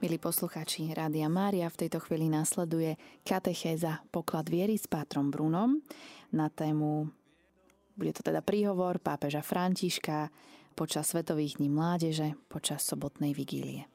Milí poslucháči Rádia Mária, v tejto chvíli následuje katechéza Poklad viery s Pátrom Brunom na tému, bude to teda príhovor pápeža Františka počas Svetových dní mládeže počas sobotnej vigílie.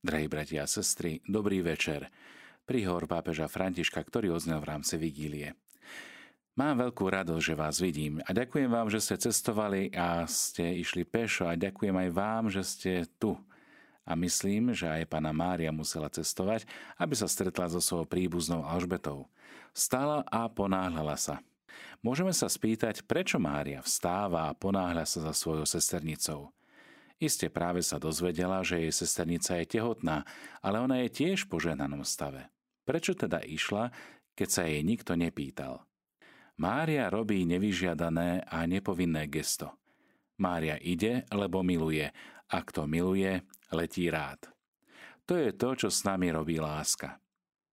Drahí bratia a sestry, dobrý večer. Príhovor pápeža Františka, ktorý oznel v rámci vigílie. Mám veľkú radosť, že vás vidím a ďakujem vám, že ste cestovali a ste išli pešo a ďakujem aj vám, že ste tu – a myslím, že aj pána Mária musela cestovať, aby sa stretla so svojou príbuznou Alžbetou. Stala a ponáhľala sa. Môžeme sa spýtať, prečo Mária vstáva a ponáhľa sa za svojou sesternicou. Iste práve sa dozvedela, že jej sesternica je tehotná, ale ona je tiež v poženanom stave. Prečo teda išla, keď sa jej nikto nepýtal? Mária robí nevyžiadané a nepovinné gesto. Mária ide, lebo miluje, a kto miluje, letí rád. To je to, čo s nami robí láska.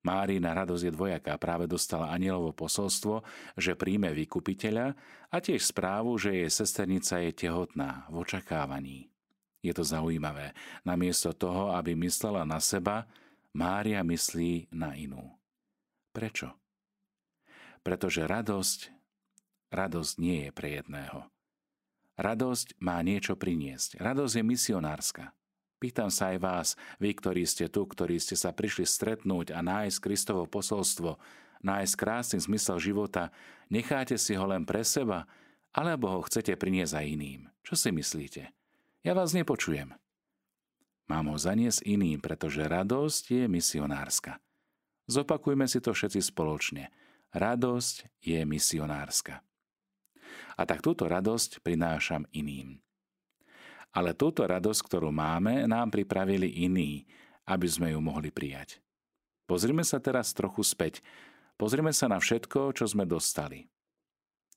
Márina radosť je dvojaká, práve dostala anielovo posolstvo, že príjme vykupiteľa a tiež správu, že jej sesternica je tehotná v očakávaní. Je to zaujímavé. Namiesto toho, aby myslela na seba, Mária myslí na inú. Prečo? Pretože radosť, radosť nie je pre jedného. Radosť má niečo priniesť. Radosť je misionárska. Pýtam sa aj vás, vy, ktorí ste tu, ktorí ste sa prišli stretnúť a nájsť Kristovo posolstvo, nájsť krásny zmysel života, necháte si ho len pre seba, alebo ho chcete priniesť aj iným. Čo si myslíte? Ja vás nepočujem. Mám ho zaniesť iným, pretože radosť je misionárska. Zopakujme si to všetci spoločne. Radosť je misionárska. A tak túto radosť prinášam iným. Ale túto radosť, ktorú máme, nám pripravili iní, aby sme ju mohli prijať. Pozrime sa teraz trochu späť. Pozrime sa na všetko, čo sme dostali.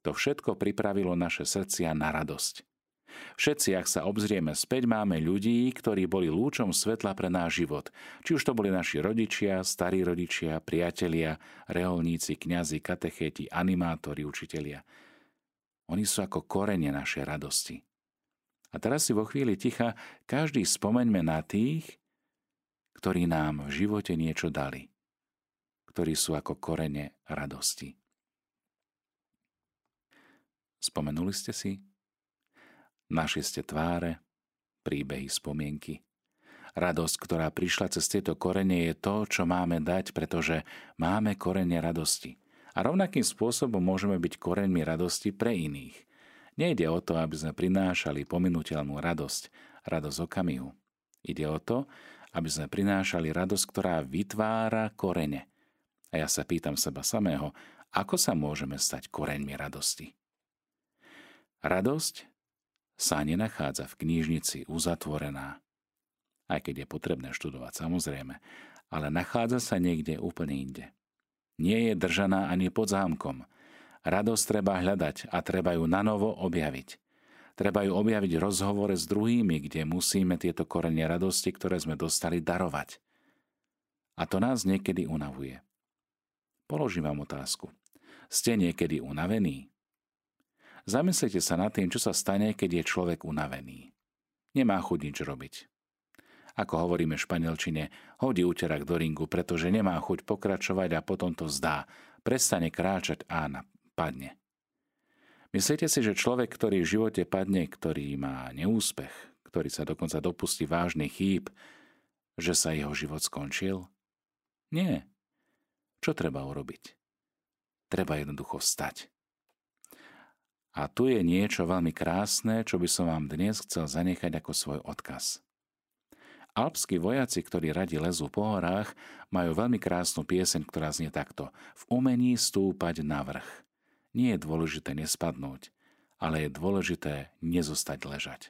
To všetko pripravilo naše srdcia na radosť. Všetci, ak sa obzrieme späť, máme ľudí, ktorí boli lúčom svetla pre náš život. Či už to boli naši rodičia, starí rodičia, priatelia, reholníci, kňazi, katechéti, animátori, učitelia. Oni sú ako korene našej radosti. A teraz si vo chvíli ticha každý spomeňme na tých, ktorí nám v živote niečo dali, ktorí sú ako korene radosti. Spomenuli ste si? Našli ste tváre, príbehy, spomienky. Radosť, ktorá prišla cez tieto korene, je to, čo máme dať, pretože máme korene radosti. A rovnakým spôsobom môžeme byť koreňmi radosti pre iných – Nejde o to, aby sme prinášali pominuteľnú radosť, radosť okamihu. Ide o to, aby sme prinášali radosť, ktorá vytvára korene. A ja sa pýtam seba samého, ako sa môžeme stať koreňmi radosti? Radosť sa nenachádza v knižnici uzatvorená, aj keď je potrebné študovať samozrejme, ale nachádza sa niekde úplne inde. Nie je držaná ani pod zámkom, Radosť treba hľadať a treba ju na novo objaviť. Treba ju objaviť v rozhovore s druhými, kde musíme tieto korene radosti, ktoré sme dostali, darovať. A to nás niekedy unavuje. Položím vám otázku. Ste niekedy unavení? Zamyslite sa nad tým, čo sa stane, keď je človek unavený. Nemá chuť nič robiť. Ako hovoríme v španielčine, hodí úterak do ringu, pretože nemá chuť pokračovať a potom to zdá. Prestane kráčať a padne. Myslíte si, že človek, ktorý v živote padne, ktorý má neúspech, ktorý sa dokonca dopustí vážnych chýb, že sa jeho život skončil? Nie. Čo treba urobiť? Treba jednoducho vstať. A tu je niečo veľmi krásne, čo by som vám dnes chcel zanechať ako svoj odkaz. Alpskí vojaci, ktorí radi lezú po horách, majú veľmi krásnu pieseň, ktorá znie takto. V umení stúpať na vrch nie je dôležité nespadnúť, ale je dôležité nezostať ležať.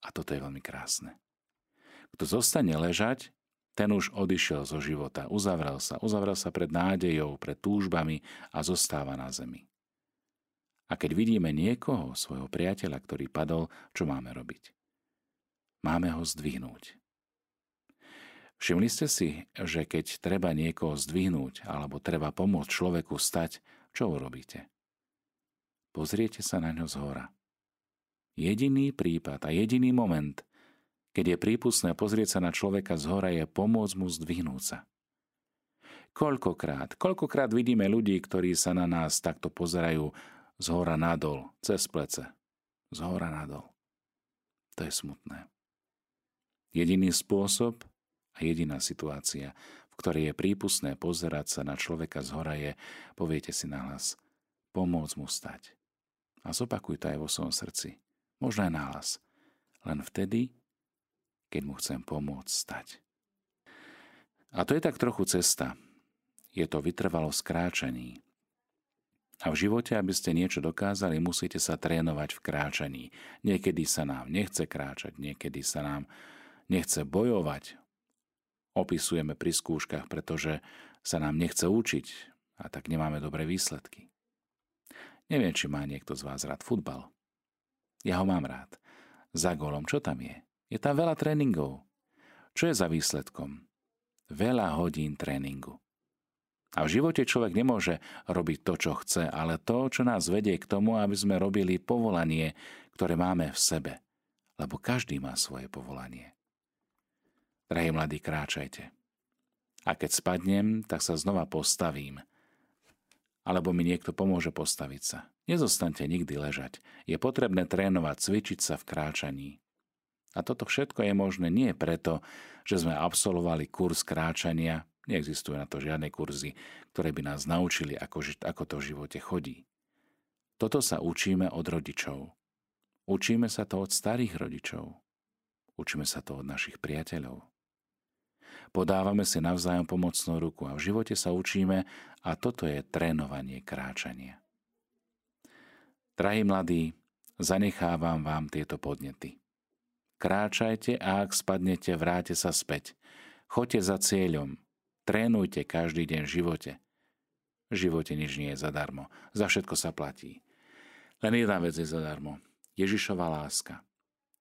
A toto je veľmi krásne. Kto zostane ležať, ten už odišiel zo života, uzavrel sa, uzavrel sa pred nádejou, pred túžbami a zostáva na zemi. A keď vidíme niekoho, svojho priateľa, ktorý padol, čo máme robiť? Máme ho zdvihnúť. Všimli ste si, že keď treba niekoho zdvihnúť alebo treba pomôcť človeku stať, čo urobíte? Pozriete sa na ňo z hora. Jediný prípad a jediný moment, keď je prípustné pozrieť sa na človeka z hora, je pomôcť mu zdvihnúť sa. Koľkokrát, koľkokrát vidíme ľudí, ktorí sa na nás takto pozerajú z hora nadol, cez plece. Z hora nadol. To je smutné. Jediný spôsob a jediná situácia, v ktorej je prípustné pozerať sa na človeka z hora je, poviete si nahlas, pomôcť mu stať. A zopakuj to aj vo svojom srdci. Možno aj nahlas. Len vtedy, keď mu chcem pomôcť stať. A to je tak trochu cesta. Je to vytrvalo skráčaní. A v živote, aby ste niečo dokázali, musíte sa trénovať v kráčaní. Niekedy sa nám nechce kráčať, niekedy sa nám nechce bojovať. Opisujeme pri skúškach, pretože sa nám nechce učiť a tak nemáme dobré výsledky. Neviem, či má niekto z vás rád futbal. Ja ho mám rád. Za golom, čo tam je? Je tam veľa tréningov. Čo je za výsledkom? Veľa hodín tréningu. A v živote človek nemôže robiť to, čo chce, ale to, čo nás vedie k tomu, aby sme robili povolanie, ktoré máme v sebe. Lebo každý má svoje povolanie. Drahí mladí, kráčajte. A keď spadnem, tak sa znova postavím. Alebo mi niekto pomôže postaviť sa. Nezostaňte nikdy ležať. Je potrebné trénovať, cvičiť sa v kráčaní. A toto všetko je možné nie preto, že sme absolvovali kurz kráčania, neexistujú na to žiadne kurzy, ktoré by nás naučili, ako, ako to v živote chodí. Toto sa učíme od rodičov. Učíme sa to od starých rodičov. Učíme sa to od našich priateľov. Podávame si navzájom pomocnú ruku a v živote sa učíme a toto je trénovanie kráčania. Drahí mladí, zanechávam vám tieto podnety. Kráčajte a ak spadnete, vráte sa späť. Choďte za cieľom. Trénujte každý deň v živote. V živote nič nie je zadarmo. Za všetko sa platí. Len jedna vec je zadarmo. Ježišova láska.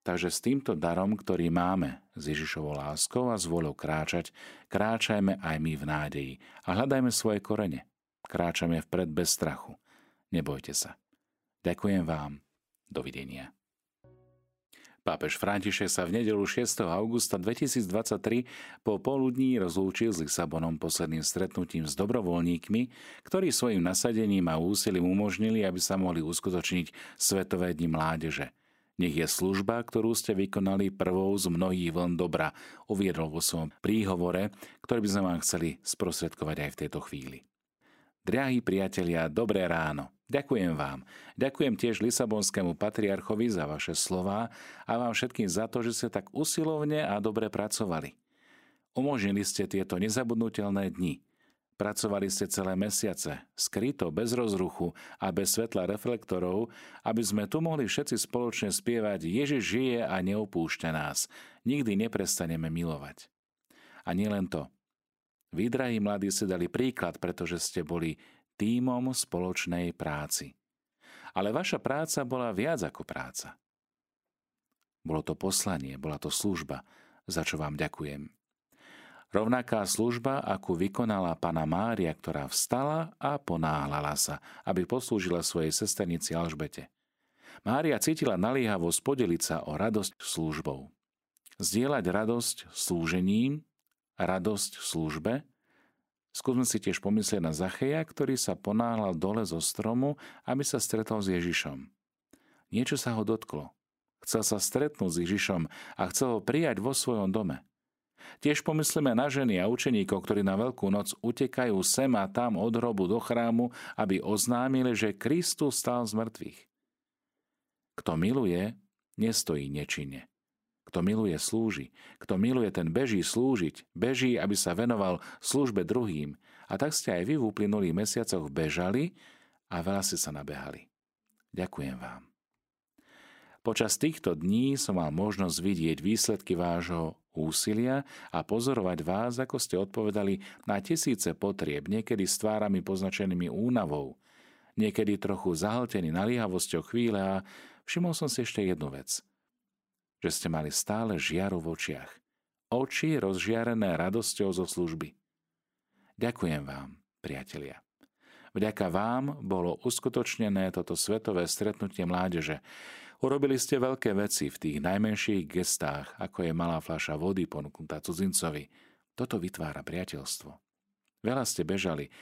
Takže s týmto darom, ktorý máme, s Ježišovou láskou a s vôľou kráčať, kráčajme aj my v nádeji a hľadajme svoje korene. Kráčame vpred bez strachu. Nebojte sa. Ďakujem vám. Dovidenia. Pápež František sa v nedelu 6. augusta 2023 po poludní rozlúčil s Lisabonom posledným stretnutím s dobrovoľníkmi, ktorí svojim nasadením a úsilím umožnili, aby sa mohli uskutočniť Svetové dni mládeže. Nech je služba, ktorú ste vykonali prvou z mnohých vln dobra, uviedol vo svojom príhovore, ktorý by sme vám chceli sprostredkovať aj v tejto chvíli. Drahí priatelia, dobré ráno. Ďakujem vám. Ďakujem tiež Lisabonskému patriarchovi za vaše slova a vám všetkým za to, že ste tak usilovne a dobre pracovali. Umožnili ste tieto nezabudnutelné dni. Pracovali ste celé mesiace, skryto, bez rozruchu a bez svetla reflektorov, aby sme tu mohli všetci spoločne spievať Ježiš žije a neopúšťa nás. Nikdy neprestaneme milovať. A nielen to. Vy, drahí mladí, ste dali príklad, pretože ste boli tímom spoločnej práci. Ale vaša práca bola viac ako práca. Bolo to poslanie, bola to služba, za čo vám ďakujem. Rovnaká služba, akú vykonala pana Mária, ktorá vstala a ponáhľala sa, aby poslúžila svojej sesternici Alžbete. Mária cítila naliehavosť podeliť sa o radosť službou. Zdieľať radosť slúžením, radosť službe – Skúsme si tiež pomyslieť na Zacheja, ktorý sa ponáhľal dole zo stromu, aby sa stretol s Ježišom. Niečo sa ho dotklo. Chcel sa stretnúť s Ježišom a chcel ho prijať vo svojom dome. Tiež pomyslíme na ženy a učeníkov, ktorí na Veľkú noc utekajú sem a tam od hrobu do chrámu, aby oznámili, že Kristus stal z mŕtvych. Kto miluje, nestojí nečine. Kto miluje, slúži. Kto miluje, ten beží slúžiť. Beží, aby sa venoval službe druhým. A tak ste aj vy v uplynulých mesiacoch bežali a veľa ste sa nabehali. Ďakujem vám. Počas týchto dní som mal možnosť vidieť výsledky vášho úsilia a pozorovať vás, ako ste odpovedali na tisíce potrieb, niekedy s tvárami poznačenými únavou, niekedy trochu zahltený naliehavosťou chvíle a všimol som si ešte jednu vec – že ste mali stále žiaru v očiach. Oči rozžiarené radosťou zo služby. Ďakujem vám, priatelia. Vďaka vám bolo uskutočnené toto svetové stretnutie mládeže. Urobili ste veľké veci v tých najmenších gestách, ako je malá fľaša vody ponúknutá cudzincovi. Toto vytvára priateľstvo. Veľa ste bežali,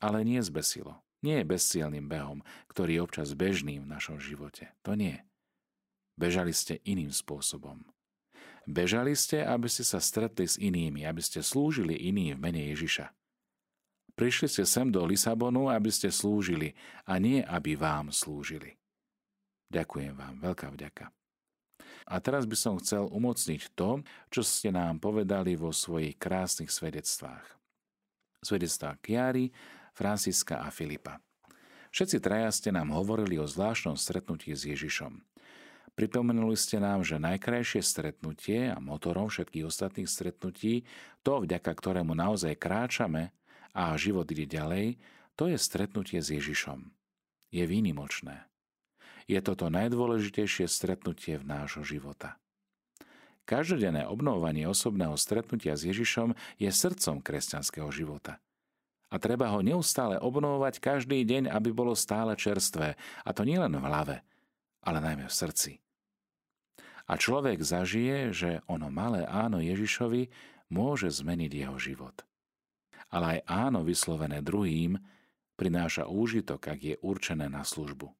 ale nie zbesilo. Nie je bezcielným behom, ktorý je občas bežným v našom živote. To nie. Bežali ste iným spôsobom. Bežali ste, aby ste sa stretli s inými, aby ste slúžili iným v mene Ježiša. Prišli ste sem do Lisabonu, aby ste slúžili a nie, aby vám slúžili. Ďakujem vám, veľká vďaka. A teraz by som chcel umocniť to, čo ste nám povedali vo svojich krásnych svedectvách. Svedectvá Kiary, Franciska a Filipa. Všetci traja ste nám hovorili o zvláštnom stretnutí s Ježišom. Pripomenuli ste nám, že najkrajšie stretnutie a motorom všetkých ostatných stretnutí, to, vďaka ktorému naozaj kráčame, a život ide ďalej, to je stretnutie s Ježišom. Je výnimočné. Je toto najdôležitejšie stretnutie v nášho života. Každodenné obnovovanie osobného stretnutia s Ježišom je srdcom kresťanského života. A treba ho neustále obnovovať každý deň, aby bolo stále čerstvé. A to nielen v hlave, ale najmä v srdci. A človek zažije, že ono malé áno Ježišovi môže zmeniť jeho život ale aj áno vyslovené druhým prináša úžitok, ak je určené na službu.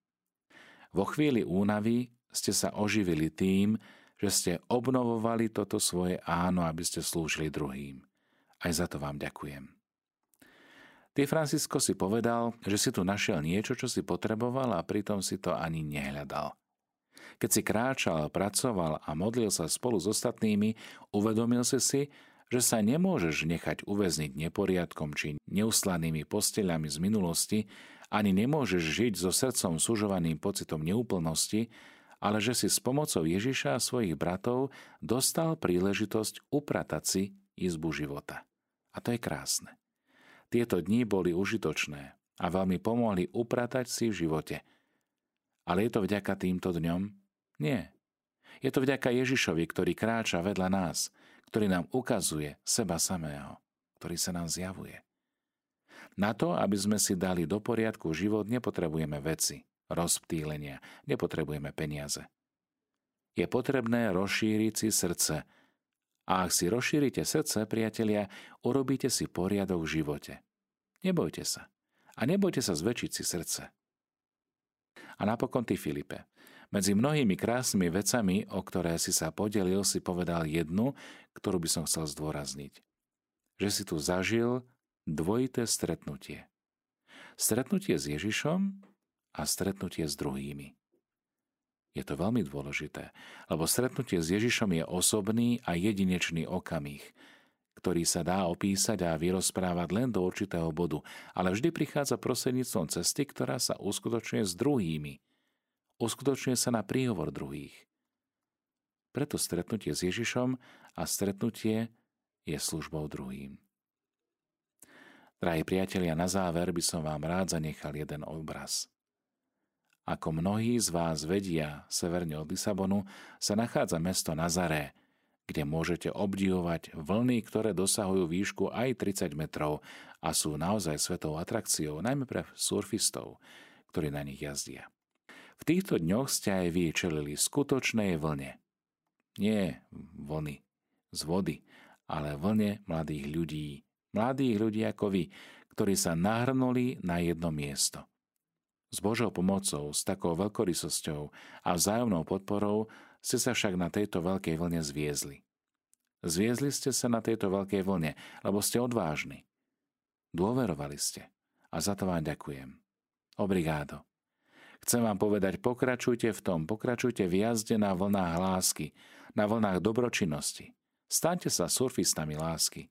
Vo chvíli únavy ste sa oživili tým, že ste obnovovali toto svoje áno, aby ste slúžili druhým. Aj za to vám ďakujem. Ty, Francisco, si povedal, že si tu našiel niečo, čo si potreboval a pritom si to ani nehľadal. Keď si kráčal, pracoval a modlil sa spolu s ostatnými, uvedomil si si, že sa nemôžeš nechať uväzniť neporiadkom či neuslanými posteľami z minulosti, ani nemôžeš žiť so srdcom sužovaným pocitom neúplnosti, ale že si s pomocou Ježiša a svojich bratov dostal príležitosť upratať si izbu života. A to je krásne. Tieto dni boli užitočné a veľmi pomohli upratať si v živote. Ale je to vďaka týmto dňom? Nie. Je to vďaka Ježišovi, ktorý kráča vedľa nás – ktorý nám ukazuje seba samého, ktorý sa nám zjavuje. Na to, aby sme si dali do poriadku život, nepotrebujeme veci, rozptýlenia, nepotrebujeme peniaze. Je potrebné rozšíriť si srdce. A ak si rozšírite srdce, priatelia, urobíte si poriadok v živote. Nebojte sa. A nebojte sa zväčšiť si srdce. A napokon ty, Filipe, medzi mnohými krásnymi vecami, o ktoré si sa podelil, si povedal jednu, ktorú by som chcel zdôrazniť. Že si tu zažil dvojité stretnutie. Stretnutie s Ježišom a stretnutie s druhými. Je to veľmi dôležité, lebo stretnutie s Ježišom je osobný a jedinečný okamih, ktorý sa dá opísať a vyrozprávať len do určitého bodu, ale vždy prichádza prostredníctvom cesty, ktorá sa uskutočňuje s druhými – uskutočňuje sa na príhovor druhých. Preto stretnutie s Ježišom a stretnutie je službou druhým. Drahí priatelia, na záver by som vám rád zanechal jeden obraz. Ako mnohí z vás vedia, severne od Lisabonu sa nachádza mesto Nazaré, kde môžete obdivovať vlny, ktoré dosahujú výšku aj 30 metrov a sú naozaj svetou atrakciou, najmä pre surfistov, ktorí na nich jazdia. V týchto dňoch ste aj vy čelili skutočnej vlne. Nie vlny z vody, ale vlne mladých ľudí. Mladých ľudí ako vy, ktorí sa nahrnuli na jedno miesto. S Božou pomocou, s takou veľkorysosťou a vzájomnou podporou ste sa však na tejto veľkej vlne zviezli. Zviezli ste sa na tejto veľkej vlne, lebo ste odvážni. Dôverovali ste a za to vám ďakujem. Obrigádo. Chcem vám povedať, pokračujte v tom, pokračujte v jazde na vlnách lásky, na vlnách dobročinnosti. Staňte sa surfistami lásky.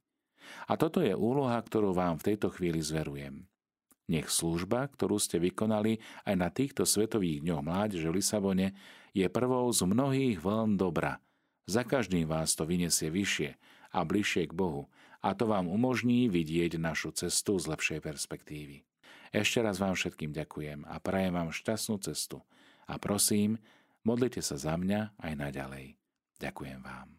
A toto je úloha, ktorú vám v tejto chvíli zverujem. Nech služba, ktorú ste vykonali aj na týchto svetových dňoch mládeže v Lisabone, je prvou z mnohých vln dobra. Za každým vás to vyniesie vyššie a bližšie k Bohu a to vám umožní vidieť našu cestu z lepšej perspektívy. Ešte raz vám všetkým ďakujem a prajem vám šťastnú cestu. A prosím, modlite sa za mňa aj naďalej. Ďakujem vám.